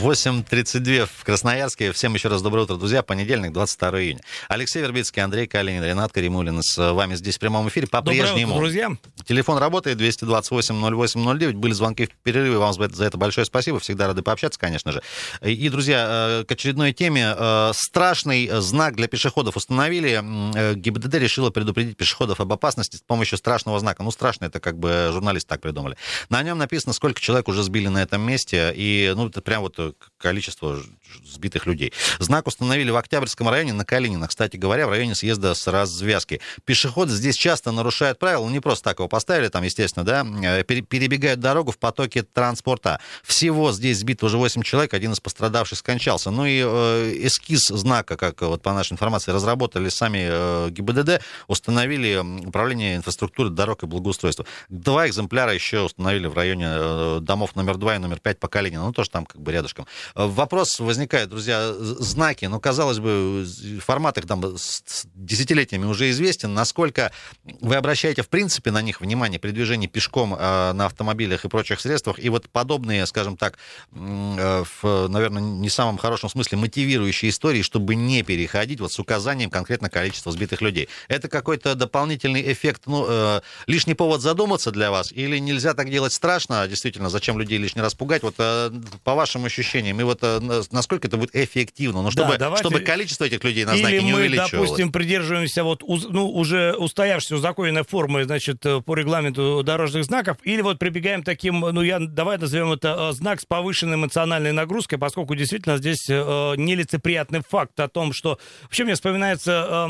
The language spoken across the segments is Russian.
8.32 в Красноярске. Всем еще раз доброе утро, друзья. Понедельник, 22 июня. Алексей Вербицкий, Андрей Калинин, Ренат Каримулин с вами здесь в прямом эфире. По-прежнему. друзья. Телефон работает 228-08-09. Были звонки в перерыве. Вам за это большое спасибо. Всегда рады пообщаться, конечно же. И, друзья, э, к очередной теме. Э, страшный знак для пешеходов установили. Э, ГИБДД решила предупредить пешеходов об опасности с помощью страшного знака. Ну, страшно, это как бы журналисты так придумали. На нем написано, сколько человек уже сбили на этом месте. И, ну, это прям вот sağlık, количество сбитых людей. Знак установили в Октябрьском районе на Калинина, кстати говоря, в районе съезда с развязки. Пешеходы здесь часто нарушают правила, не просто так его поставили, там, естественно, да, э, перебегают дорогу в потоке транспорта. Всего здесь сбито уже 8 человек, один из пострадавших скончался. Ну и э, эскиз знака, как вот по нашей информации, разработали сами э, ГИБДД, установили управление инфраструктуры дорог и благоустройства. Два экземпляра еще установили в районе домов номер 2 и номер 5 по Калинину, ну тоже там как бы рядышком. Э, вопрос возникает, друзья, знаки, ну, казалось бы, формат их там с десятилетиями уже известен, насколько вы обращаете, в принципе, на них внимание при движении пешком э, на автомобилях и прочих средствах, и вот подобные, скажем так, э, в, наверное, не самом хорошем смысле мотивирующие истории, чтобы не переходить вот с указанием конкретно количества сбитых людей. Это какой-то дополнительный эффект, ну, лишний повод задуматься для вас, или нельзя так делать страшно, действительно, зачем людей лишний раз пугать? Вот по вашим ощущениям, и вот э, насколько это будет эффективно, ну, чтобы, да, чтобы количество этих людей на знаке не увеличивалось. мы, допустим, придерживаемся вот, ну, уже устоявшейся узаконенной формы, значит, э, по регламенту дорожных знаков, или вот прибегаем таким, ну, я, давай назовем это знак с повышенной эмоциональной нагрузкой, поскольку действительно здесь э, нелицеприятный факт о том, что... Вообще мне вспоминается э,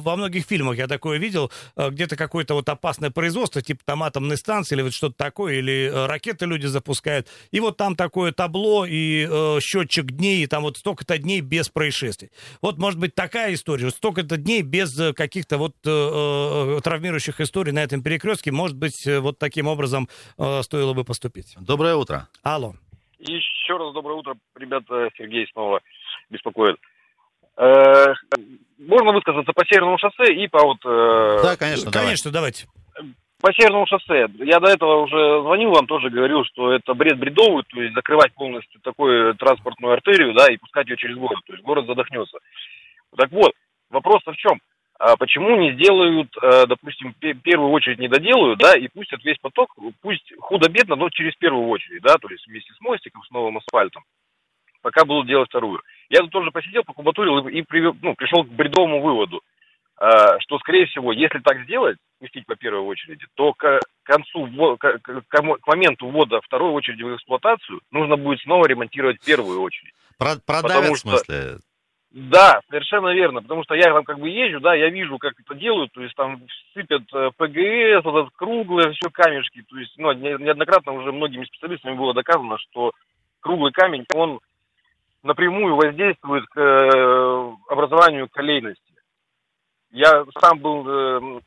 во многих фильмах, я такое видел, э, где-то какое-то вот опасное производство, типа там атомной станции или вот что-то такое, или э, ракеты люди запускают, и вот там такое табло, и э, счетчик дней, и там вот столько-то дней без происшествий. Вот, может быть, такая история, столько-то дней без э, каких-то вот э, э, травмирующих историй на этом перекрестке, может быть, э, вот таким образом э, стоило бы поступить. Доброе утро. Алло. Еще раз доброе утро, ребята, Сергей снова беспокоит. Э, можно высказаться по Северному шоссе и по вот... Э, да, конечно, конечно, давайте по Северному шоссе. Я до этого уже звонил вам, тоже говорил, что это бред бредовый, то есть закрывать полностью такую транспортную артерию, да, и пускать ее через город, то есть город задохнется. Так вот, вопрос в чем? А почему не сделают, э, допустим, первую очередь не доделают, да, и пустят весь поток, пусть худо-бедно, но через первую очередь, да, то есть вместе с мостиком, с новым асфальтом, пока будут делать вторую. Я тут тоже посидел, покубатурил и, и ну, пришел к бредовому выводу – что, скорее всего, если так сделать, пустить по первой очереди, то к концу, к, моменту ввода второй очереди в эксплуатацию нужно будет снова ремонтировать первую очередь. Про продавят, в смысле? Да, совершенно верно, потому что я там как бы езжу, да, я вижу, как это делают, то есть там сыпят э, ПГС, вот этот круглые все камешки, то есть, ну, неоднократно уже многими специалистами было доказано, что круглый камень, он напрямую воздействует к э, образованию колейности. Я сам был, э,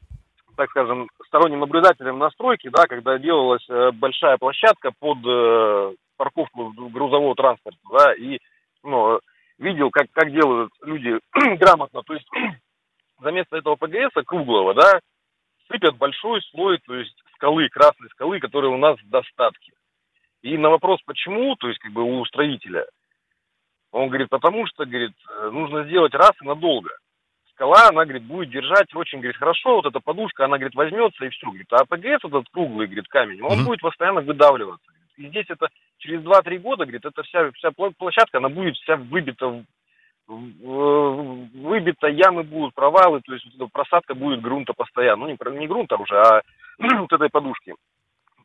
так скажем, сторонним наблюдателем на стройке, да, когда делалась э, большая площадка под э, парковку грузового транспорта, да, и ну, видел, как, как делают люди грамотно, то есть за место этого ПГС круглого, да, сыпят большой слой, то есть скалы, красной скалы, которые у нас в достатке. И на вопрос, почему, то есть как бы у строителя, он говорит, потому что, говорит, нужно сделать раз и надолго скала, она, говорит, будет держать очень, говорит, хорошо, вот эта подушка, она, говорит, возьмется и все, говорит, а ПГС этот круглый, говорит, камень, он mm-hmm. будет постоянно выдавливаться. И здесь это через 2-3 года, говорит, эта вся, вся площадка, она будет вся выбита, выбита, ямы будут, провалы, то есть вот эта просадка будет грунта постоянно, ну не, не грунта уже, а вот этой подушки.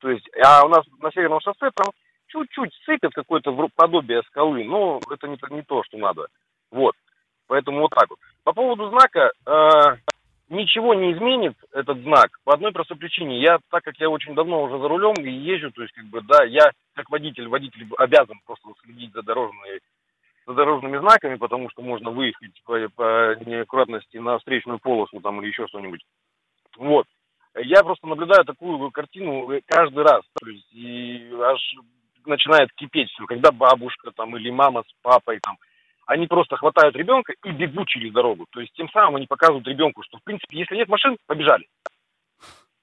То есть, а у нас на Северном шоссе там чуть-чуть сыпет какое-то подобие скалы, но это не, не то, что надо. Вот. Поэтому вот так вот. По поводу знака, э, ничего не изменит этот знак по одной простой причине. Я, так как я очень давно уже за рулем и езжу, то есть, как бы, да, я как водитель, водитель обязан просто следить за дорожной за дорожными знаками, потому что можно выехать по, по неаккуратности на встречную полосу там или еще что-нибудь. Вот. Я просто наблюдаю такую картину каждый раз. То есть, и аж начинает кипеть все. Когда бабушка там или мама с папой там они просто хватают ребенка и бегут через дорогу. То есть тем самым они показывают ребенку, что в принципе, если нет машин, побежали.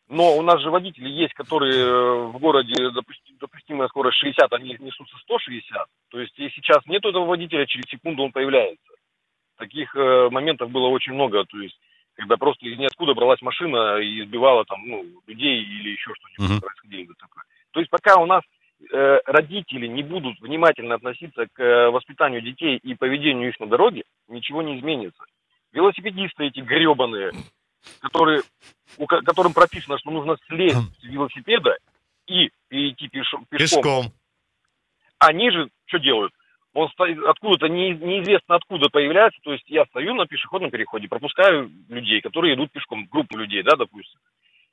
Но у нас же водители есть, которые э, в городе допусти, допустимая скорость 60, они несутся 160. То есть, если сейчас нет этого водителя, через секунду он появляется. Таких э, моментов было очень много. То есть, когда просто из ниоткуда бралась машина и избивала там, ну, людей или еще что-нибудь Мгм. происходило такое. То есть, пока у нас э, родители не будут внимательно относиться к э, воспитанию детей и поведению их на дороге, ничего не изменится. Велосипедисты эти гребаные, которые, у ко- которым прописано, что нужно слезть с велосипеда и перейти пешком, Пешком. они же что делают? Он стоит откуда-то не- неизвестно откуда появляется, то есть я стою на пешеходном переходе, пропускаю людей, которые идут пешком, группу людей, да, допустим.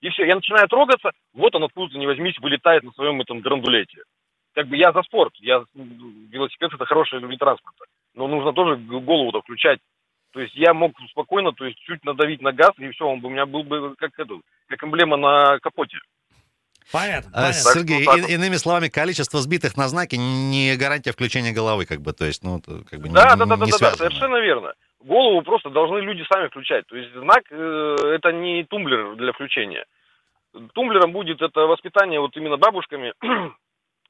И все, я начинаю трогаться, вот он откуда-то не возьмись вылетает на своем этом грандулете. Как бы я за спорт, я м, велосипед это хороший вид транспорта, но нужно тоже голову-то включать. То есть я мог спокойно, то есть чуть надавить на газ, и все, он бы у меня был бы как это, как эмблема на капоте. Понятно, А, понятно. Сергей, Так так и- иными словами, количество сбитых на знаке не гарантия включения головы, как бы, то есть, ну, как бы не, Да, да, да, да, не да, да, связано. совершенно верно. Голову просто должны люди сами включать. То есть знак э, это не тумблер для включения. Тумблером будет это воспитание вот именно бабушками,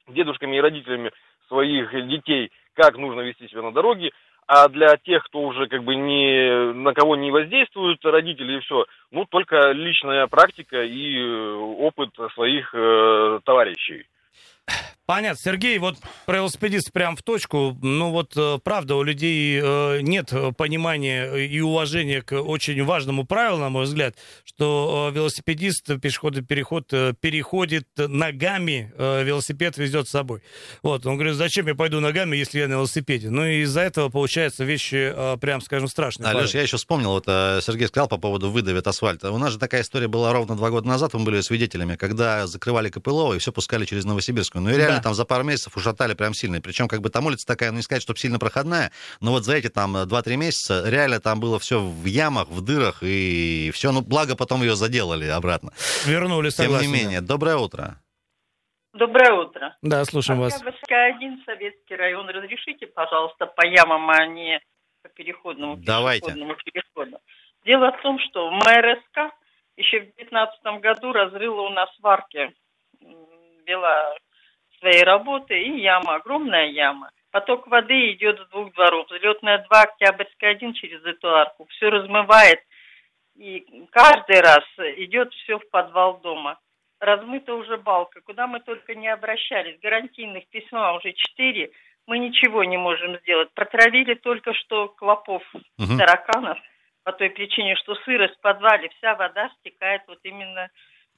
дедушками и родителями своих детей, как нужно вести себя на дороге. А для тех, кто уже как бы ни на кого не воздействуют, родители и все, ну только личная практика и э, опыт своих э, товарищей. Понятно. Сергей, вот про велосипедист прям в точку. Ну вот, э, правда, у людей э, нет э, понимания и уважения к очень важному правилу, на мой взгляд, что велосипедист, пешеходный переход переходит ногами, велосипед везет с собой. Вот, он говорит, зачем я пойду ногами, если я на велосипеде? Ну и из-за этого, получается, вещи, прям, скажем, страшные. Алеш, я еще вспомнил, вот Сергей сказал по поводу выдавит асфальт. У нас же такая история была ровно два года назад, мы были свидетелями, когда закрывали КПЛО и все пускали через Новосибирскую. Ну и реально Да. Там за пару месяцев ушатали прям сильно. Причем как бы там улица такая, ну не сказать, чтобы сильно проходная, но вот за эти там э, 2-3 месяца реально там было все в ямах, в дырах и все. Ну благо потом ее заделали обратно. Вернули, Тем согласен. не менее, доброе утро. Доброе утро. Да, слушаем вас. Октябрьская 1, Советский район. Разрешите, пожалуйста, по ямам, а не по переходному Давайте. пешеходному переходу. Дело в том, что МРСК еще в 2015 году разрыла у нас сварки, м, вела свои работы, и яма, огромная яма. Поток воды идет с двух дворов. Взлетная 2, Октябрьская 1 через эту арку. Все размывает. И каждый раз идет все в подвал дома размыта уже балка, куда мы только не обращались. Гарантийных письма уже четыре, мы ничего не можем сделать. Протравили только что клопов, тараканов, по той причине, что сырость в подвале, вся вода стекает вот именно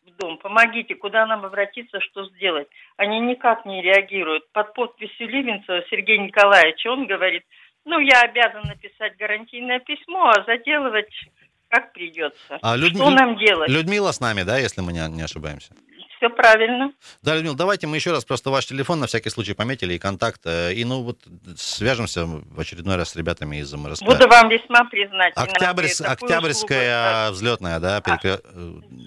в дом. Помогите, куда нам обратиться, что сделать? Они никак не реагируют. Под подписью Ливенцева Сергея Николаевича он говорит, ну, я обязан написать гарантийное письмо, а заделывать как придется. А Людми- Что нам делать? Людмила с нами, да, если мы не, не ошибаемся? Все правильно. Да, Людмила, давайте мы еще раз просто ваш телефон на всякий случай пометили и контакт. э, И, ну, вот свяжемся в очередной раз с ребятами из МРСК. Буду вам весьма признательна. Октябрьс- Октябрьская услугу. взлетная, да? перекрё-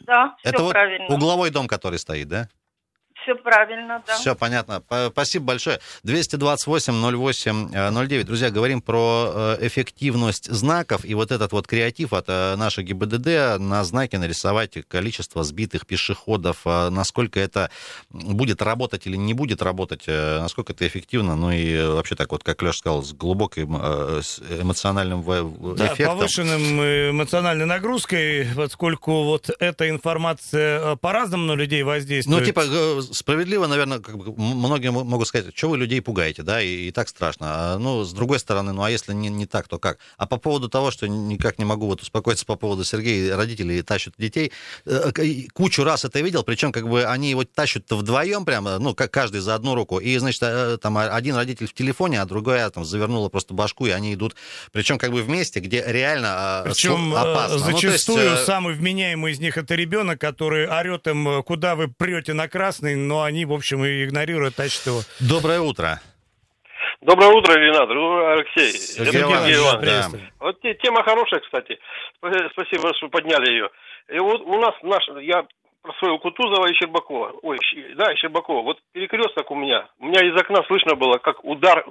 Да, все Это вот правильно. угловой дом, который стоит, да? Все правильно, да. Все понятно. Спасибо большое. 228-08-09. Друзья, говорим про э, эффективность знаков. И вот этот вот креатив от э, нашей ГИБДД на знаке нарисовать количество сбитых пешеходов, э, насколько это будет работать или не будет работать, э, насколько это эффективно. Ну и вообще так вот, как Леша сказал, с глубоким с эмоциональным Да, эффектом. повышенным эмоциональной нагрузкой, поскольку вот эта информация по-разному на людей воздействует. Ну, типа, справедливо, наверное, как бы, многие могут сказать, что вы людей пугаете, да, и, и так страшно. А, ну, с другой стороны, ну, а если не, не так, то как? А по поводу того, что никак не могу вот успокоиться по поводу Сергея, родители тащат детей, э, кучу раз это видел, причем, как бы, они его тащат вдвоем прямо, ну, как каждый за одну руку, и, значит, э, там один родитель в телефоне, а другая там завернула просто башку, и они идут, причем, как бы, вместе, где реально э, Причем опасно. э, Ну, есть, зачастую э, самый вменяемый из них это ребенок, который орет им, э, куда вы прете на красный, но они, в общем, и игнорируют, тащат его. Доброе утро. Доброе утро, Ренат. Алексей. Сергей Это Иванович, да. Иванович. приветствую. Вот те- тема хорошая, кстати. Спа- Спасибо, что подняли ее. И вот у нас наш, я просвоил Кутузова и Щербакова. Ой, да, и Щербакова. Вот перекресток у меня. У меня из окна слышно было, как удар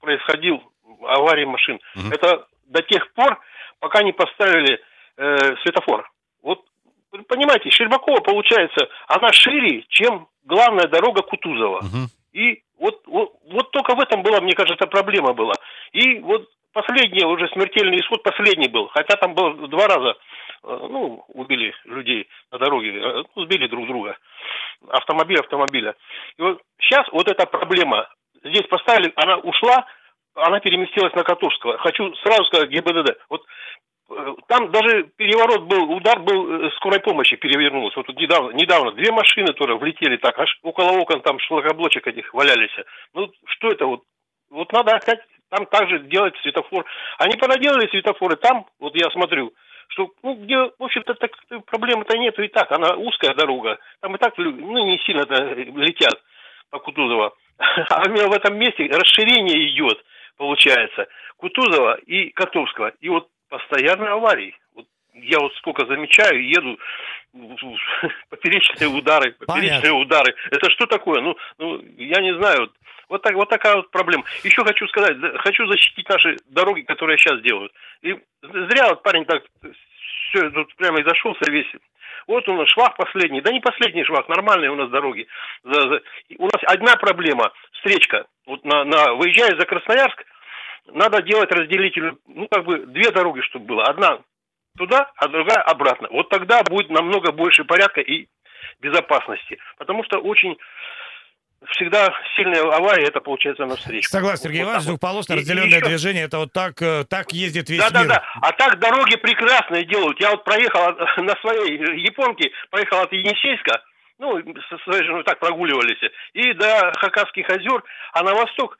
происходил, аварии машин. Мгм. Это до тех пор, пока не поставили э, светофор. Вот понимаете, Щербакова, получается, она шире, чем главная дорога Кутузова. Мгм. И вот, вот, вот только в этом была, мне кажется, проблема была. И вот последний уже смертельный исход, последний был. Хотя там было два раза, э, ну, убили людей на дороге, э, ну, сбили друг друга. Автомобиль автомобиля. И вот сейчас вот эта проблема. Здесь поставили, она ушла, она переместилась на Катушского. Хочу сразу сказать ГИБДД. Вот там даже переворот был, удар был э, скорой помощи перевернулся. Вот тут недавно, недавно две машины тоже влетели так, аж около окон там шлакоблочек этих валялись. Ну, что это вот? Вот надо опять там также делать светофор. Они понаделали светофоры там, вот я смотрю, что, ну, где, в общем-то, так, проблемы-то нету и так. Она узкая дорога. Там и так, ну, не сильно-то летят по Кутузова. А в этом месте расширение идет, получается, Кутузова и Котовского. И вот постоянные аварии. Вот я вот сколько замечаю, еду, поперечные удары, поперечные Понятно. удары. Это что такое? Ну, ну, я не знаю. Вот, так, вот такая вот проблема. Еще хочу сказать, хочу защитить наши дороги, которые сейчас делают. И зря вот парень так все тут прямо и зашелся весь. Вот у нас швах последний. Да не последний швах, нормальные у нас дороги. У нас одна проблема, встречка. Вот на, на, выезжая за Красноярск, надо делать разделитель, ну, как бы две дороги, чтобы было. Одна туда, а другая обратно. Вот тогда будет намного больше порядка и безопасности. Потому что очень всегда сильная авария, это получается на встрече. Согласен, Сергей Вот Иванович, вот. двухполосное И- и разделенное еще- движение, это вот так, э, так ездит весь да, мир. да. А так дороги прекрасные делают. Я вот проехал от- на своей японке, поехал от Енисейска, ну, со своей женой так прогуливались, и до Хакасских озер, а на восток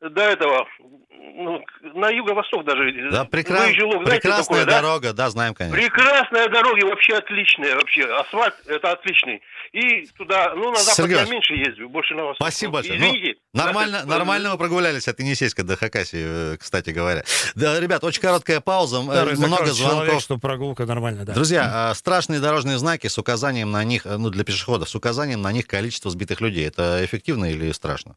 до этого, ну, на юго-восток даже. Да, прекра- Выезжал, знаете, прекрасная такое, да? дорога, да, знаем, конечно. Прекрасная дорога, вообще отличная, вообще. Асфальт это отличный. И туда, ну, на запад Сергей я меньше ездил, больше на восток. Спасибо большое. Извините. Ну, нормально, Да, нормально вы прогулялись от Енисейска до Хакасии, э, кстати говоря. Да, ребят, очень короткая пауза, э, Старый много закройся человек, звонков. что прогулка нормально, да. Друзья, а, страшные дорожные знаки с указанием на них, э, ну, для пешеходов, с указанием на них количество сбитых людей. Это эффективно или страшно?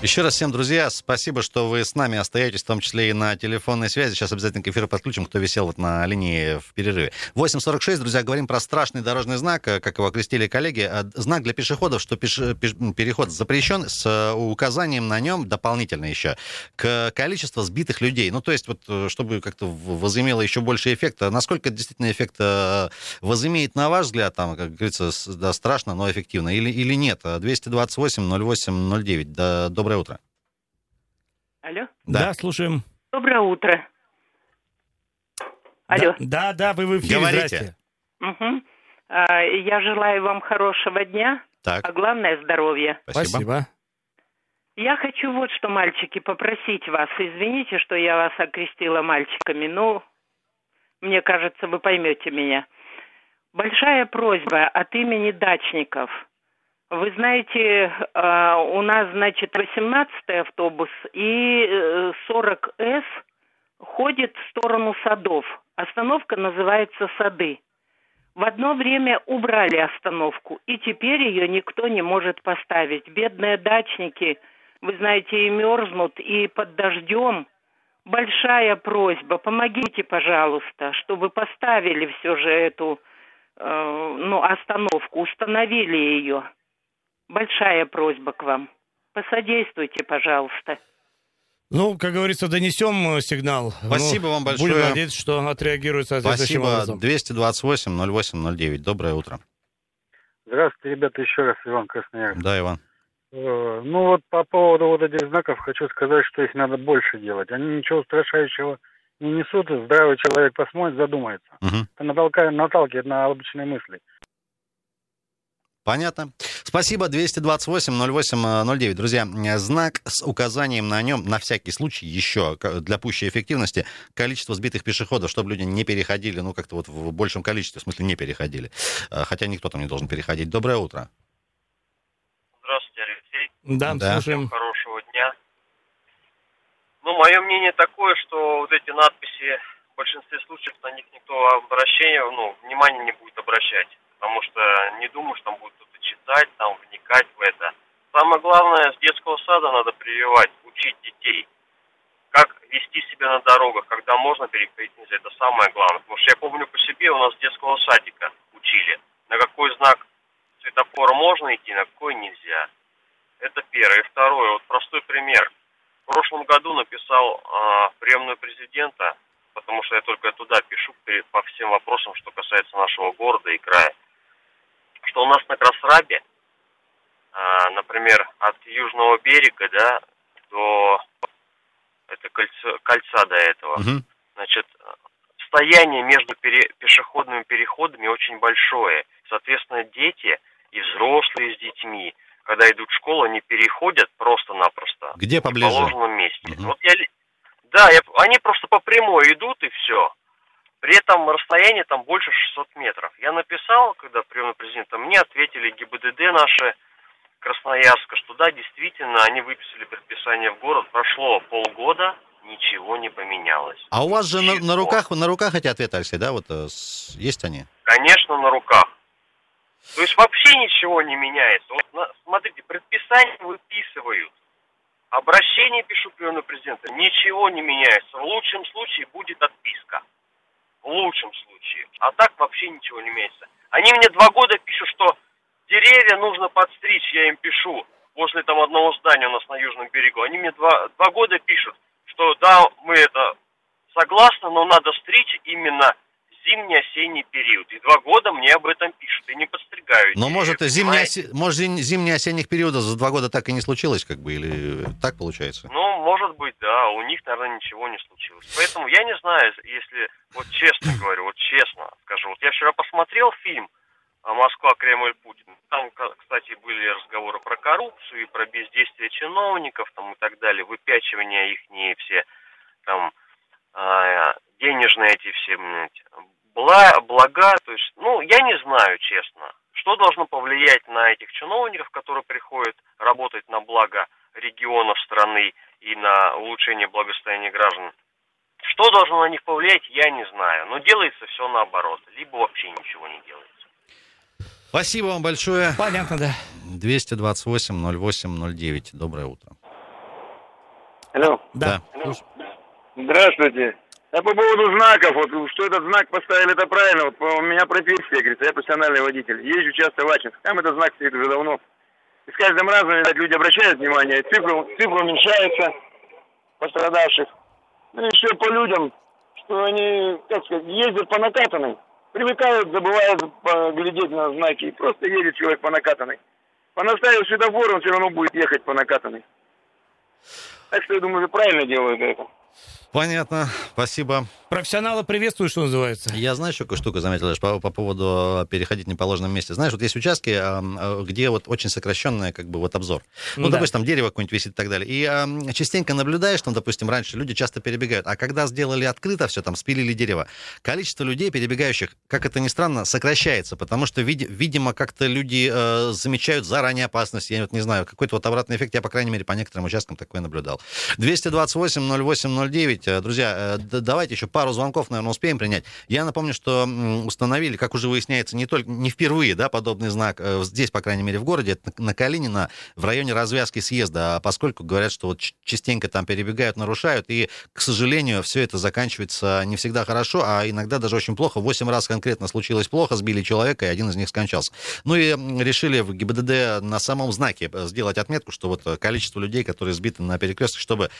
Еще раз всем, друзья, спасибо, что вы с нами остаетесь, в том числе и на телефонной связи. Сейчас обязательно к эфиру подключим, кто висел вот на линии в перерыве. 8.46, друзья, говорим про страшный дорожный знак, э, как его окрестили коллеги. А, Знак для пешеходов, что пеш- переход запрещен, с э, указанием на нем дополнительно еще к количеству сбитых людей. Ну, то есть, вот, э, чтобы как-то возымело еще больше эффекта. Насколько действительно эффект э, возымеет, на ваш взгляд, там, как говорится, да, страшно, но эффективно, или, или нет? 228-08-09. Да, доброе утро. Алло. Да. Да, слушаем. Доброе утро. Алло. Да, да, да, вы в эфире, Говорите. здрасте. Мгм. А, Я желаю вам хорошего дня, а Так, главное здоровья. спасибо. Спасибо. Я хочу вот что, мальчики, попросить вас. Извините, что я вас окрестила мальчиками, но мне кажется, вы поймете меня. Большая просьба от имени дачников. Вы знаете, э, у нас, значит, 18-й автобус и э, 40С ходит в сторону садов. Остановка называется «Сады». В одно время убрали остановку, и теперь ее никто не может поставить. Бедные дачники, вы знаете, и мерзнут, и под дождем. Большая просьба, помогите, пожалуйста, чтобы поставили все же эту э, ну, остановку, установили ее. Большая просьба к вам. Посодействуйте, пожалуйста. Ну, как говорится, донесем э, сигнал. Спасибо Ну, вам большое. Будем надеяться, что отреагирует соответствующим Спасибо. образом. 228-08-09. Доброе утро. Здравствуйте, ребята, еще раз Иван Красноярск. Да, Иван. Э, Ну вот по поводу вот этих знаков хочу сказать, что их надо больше делать. Они ничего устрашающего не несут, здравый человек посмотрит, задумается. Мгм. Это наталкивает на обычные мысли. Понятно. Спасибо. 228-08-09. Друзья, знак с указанием на нем, на всякий случай, еще для пущей эффективности, количество сбитых пешеходов, чтобы люди не переходили, ну, как-то вот в большем количестве, в смысле, не переходили. Э, Хотя никто там не должен переходить. Доброе утро. Здравствуйте, Алексей. Да, Да. слушаем. Хорошего дня. Ну, мое мнение такое, что вот эти надписи, в большинстве случаев на них никто обращения, ну, внимания не будет обращать. Потому что не думаю, что там будет кто-то читать, там вникать в это. Самое главное, с детского сада надо прививать, учить детей, как вести себя на дорогах, когда можно переходить нельзя, это самое главное. Потому что я помню по себе, у нас с детского садика учили, на какой знак светофора можно идти, на какой нельзя. Это первое. И второе, вот простой пример. В прошлом году написал э, приемную президента, потому что я только туда пишу по всем вопросам, что касается нашего города и края, что у нас на Красрабе, э, например, от южного берега, да, до это кольцо, кольца до этого, угу. значит, стояние между пере, пешеходными переходами очень большое. Соответственно, дети и взрослые с детьми, когда идут в школу, они переходят просто-напросто. Где поближе? В положенном месте. Угу. Вот я, да, я, они просто по прямой идут и все. При этом расстояние там больше 600 метров. Я написал, когда прием президента, мне ответили ГИБДД наши, Красноярска, что да, действительно, они выписали предписание в город, прошло полгода, ничего не поменялось. А у вас же на, на руках на руках эти ответы, Алексей, да? Вот э, с, есть они? Конечно, на руках. То есть вообще ничего не меняется. Вот, на, смотрите, предписание выписывают. Обращение пишу приему президента. Ничего не меняется. В лучшем случае будет отписка. В лучшем случае. А так вообще ничего не меняется. Они мне два года пишут, что деревья нужно подстричь, я им пишу. После там одного здания у нас на южном берегу. Они мне два, два года пишут, что да, мы это согласны, но надо стричь именно зимний-осенний период. И два года мне об этом пишут, и не подстригают. Но может, зимний, осе... может зимне-осенних периодов за два года так и не случилось, как бы, или так получается? Ну, может быть, да, у них, наверное, ничего не случилось. Поэтому я не знаю, если, вот честно говорю, вот честно скажу, вот я вчера посмотрел фильм а Москва, Кремль, Путин. Там, кстати, были разговоры про коррупцию и про бездействие чиновников там, и так далее, выпячивание их не все там а, денежные эти все бла, блага. То есть, ну, я не знаю, честно, что должно повлиять на этих чиновников, которые приходят работать на благо регионов страны и на улучшение благосостояния граждан. Что должно на них повлиять, я не знаю. Но делается все наоборот. Либо вообще ничего не делается. Спасибо вам большое. Понятно, да. 228-08-09. Доброе утро. Алло. Да. Алло. Здравствуйте. А по поводу знаков, вот что этот знак поставили, это правильно. Вот у меня профессия, говорится, я профессиональный водитель. Езжу часто в Ачинск. Там этот знак стоит уже давно. И с каждым разом, видать, люди обращают внимание, цифра, цифра уменьшается пострадавших. Ну и еще по людям, что они, как сказать, ездят по накатанной привыкают, забывают глядеть на знаки. И просто едет человек по накатанной. Понаставив светофор, он все равно будет ехать по накатанной. Так что я думаю, правильно делают это. Понятно, спасибо. Профессионалы приветствую, что называется. Я знаю, еще какую штуку заметил по, по поводу переходить в неположенном месте. Знаешь, вот есть участки, а, где вот очень сокращенный как бы вот обзор. Ну, ну да. допустим, там дерево какое-нибудь висит и так далее. И частенько наблюдаешь, там, допустим, раньше люди часто перебегают. А когда сделали открыто все, там, спилили дерево, количество людей, перебегающих, как это ни странно, сокращается, потому что, видимо, как-то люди э, замечают заранее опасность. Я вот не знаю, какой-то вот обратный эффект, я, по крайней мере, по некоторым участкам такое наблюдал. 228 08 09. Друзья, э, давайте еще пару звонков, наверное, успеем принять. Я напомню, что установили, как уже выясняется, не только не впервые, да, подобный знак э, здесь, по крайней мере, в городе, это на Калинина, в районе развязки съезда, а поскольку говорят, что вот частенько там перебегают, нарушают, и, к сожалению, все это заканчивается не всегда хорошо, а иногда даже очень плохо. Восемь раз конкретно случилось плохо, сбили человека, и один из них скончался. Ну и решили в ГИБДД на самом знаке э, сделать отметку, что вот количество людей, которые сбиты на перекрестках, чтобы,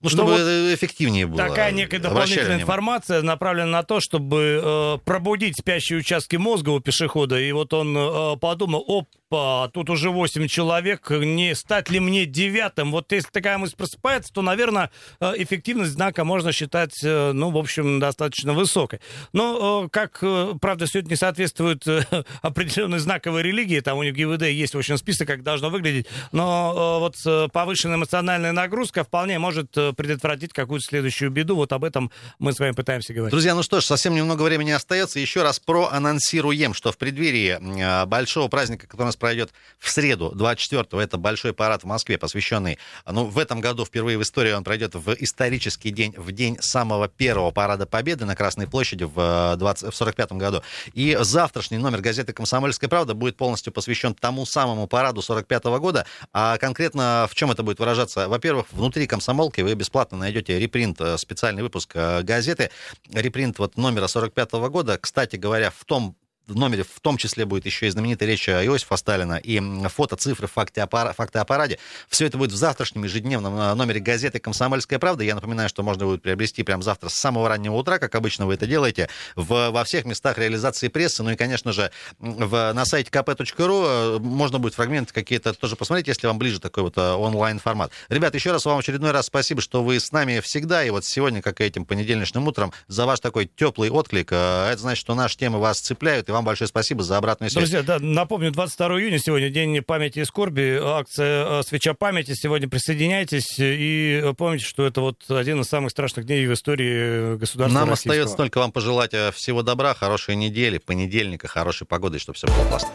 ну, чтобы ну, вот эффективнее было. Такая некая дополнительная информация направлена на то, чтобы э, пробудить спящие участки мозга у пешехода. И вот он э, подумал, оп, опа, тут уже 8 человек, не стать ли мне девятым? Вот если такая мысль просыпается, то, наверное, э, эффективность знака можно считать, э, ну, в общем, достаточно высокой. Но, э, как, правда, все это не соответствует определенной знаковой религии, там у них ГИВД есть, в общем, список, как должно выглядеть, но вот повышенная эмоциональная нагрузка вполне может предотвратить какую-то следующую беду. Вот об этом мы с вами пытаемся говорить. Друзья, ну что ж, совсем немного времени остается. Еще раз проанонсируем, что в преддверии большого праздника, который у нас пройдет в среду, 24-го. Это большой парад в Москве, посвященный... Ну, в этом году впервые в истории он пройдет в исторический день, в день самого первого парада Победы на Красной площади в, 20, в 45 году. И завтрашний номер газеты «Комсомольская правда» будет полностью посвящен тому самому параду 45 -го года. А конкретно в чем это будет выражаться? Во-первых, внутри комсомолки вы бесплатно найдете репринт, э, специальный выпуск э, газеты. Репринт вот номера 45 -го года. Кстати говоря, в том в номере в том числе будет еще и знаменитая речь Иосифа Сталина и фото, цифры, факты о, факты о параде. Все это будет в завтрашнем ежедневном э, номере газеты «Комсомольская правда». Я напоминаю, что можно будет приобрести прямо завтра с самого раннего утра, как обычно вы это делаете, в, во всех местах реализации прессы. Ну и, конечно же, в, на сайте kp.ru э, можно будет фрагменты какие-то тоже посмотреть, если вам ближе такой вот э, онлайн-формат. Ребят, еще раз вам очередной раз спасибо, что вы с нами всегда. И вот сегодня, как и этим понедельничным утром, за ваш такой теплый отклик. Это значит, что наши темы вас цепляют, и вам большое спасибо за обратную связь. Друзья, да, напомню, 22 июня сегодня День памяти и скорби, акция э, «Свеча памяти». Сегодня присоединяйтесь и помните, что это вот один из самых страшных дней в истории государства Нам российского. остается только вам пожелать э, всего добра, хорошей недели, понедельника, хорошей погоды, чтобы все было классно.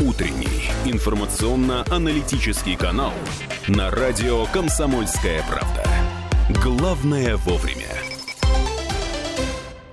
Утренний информационно-аналитический канал на радио «Комсомольская правда». Главное вовремя.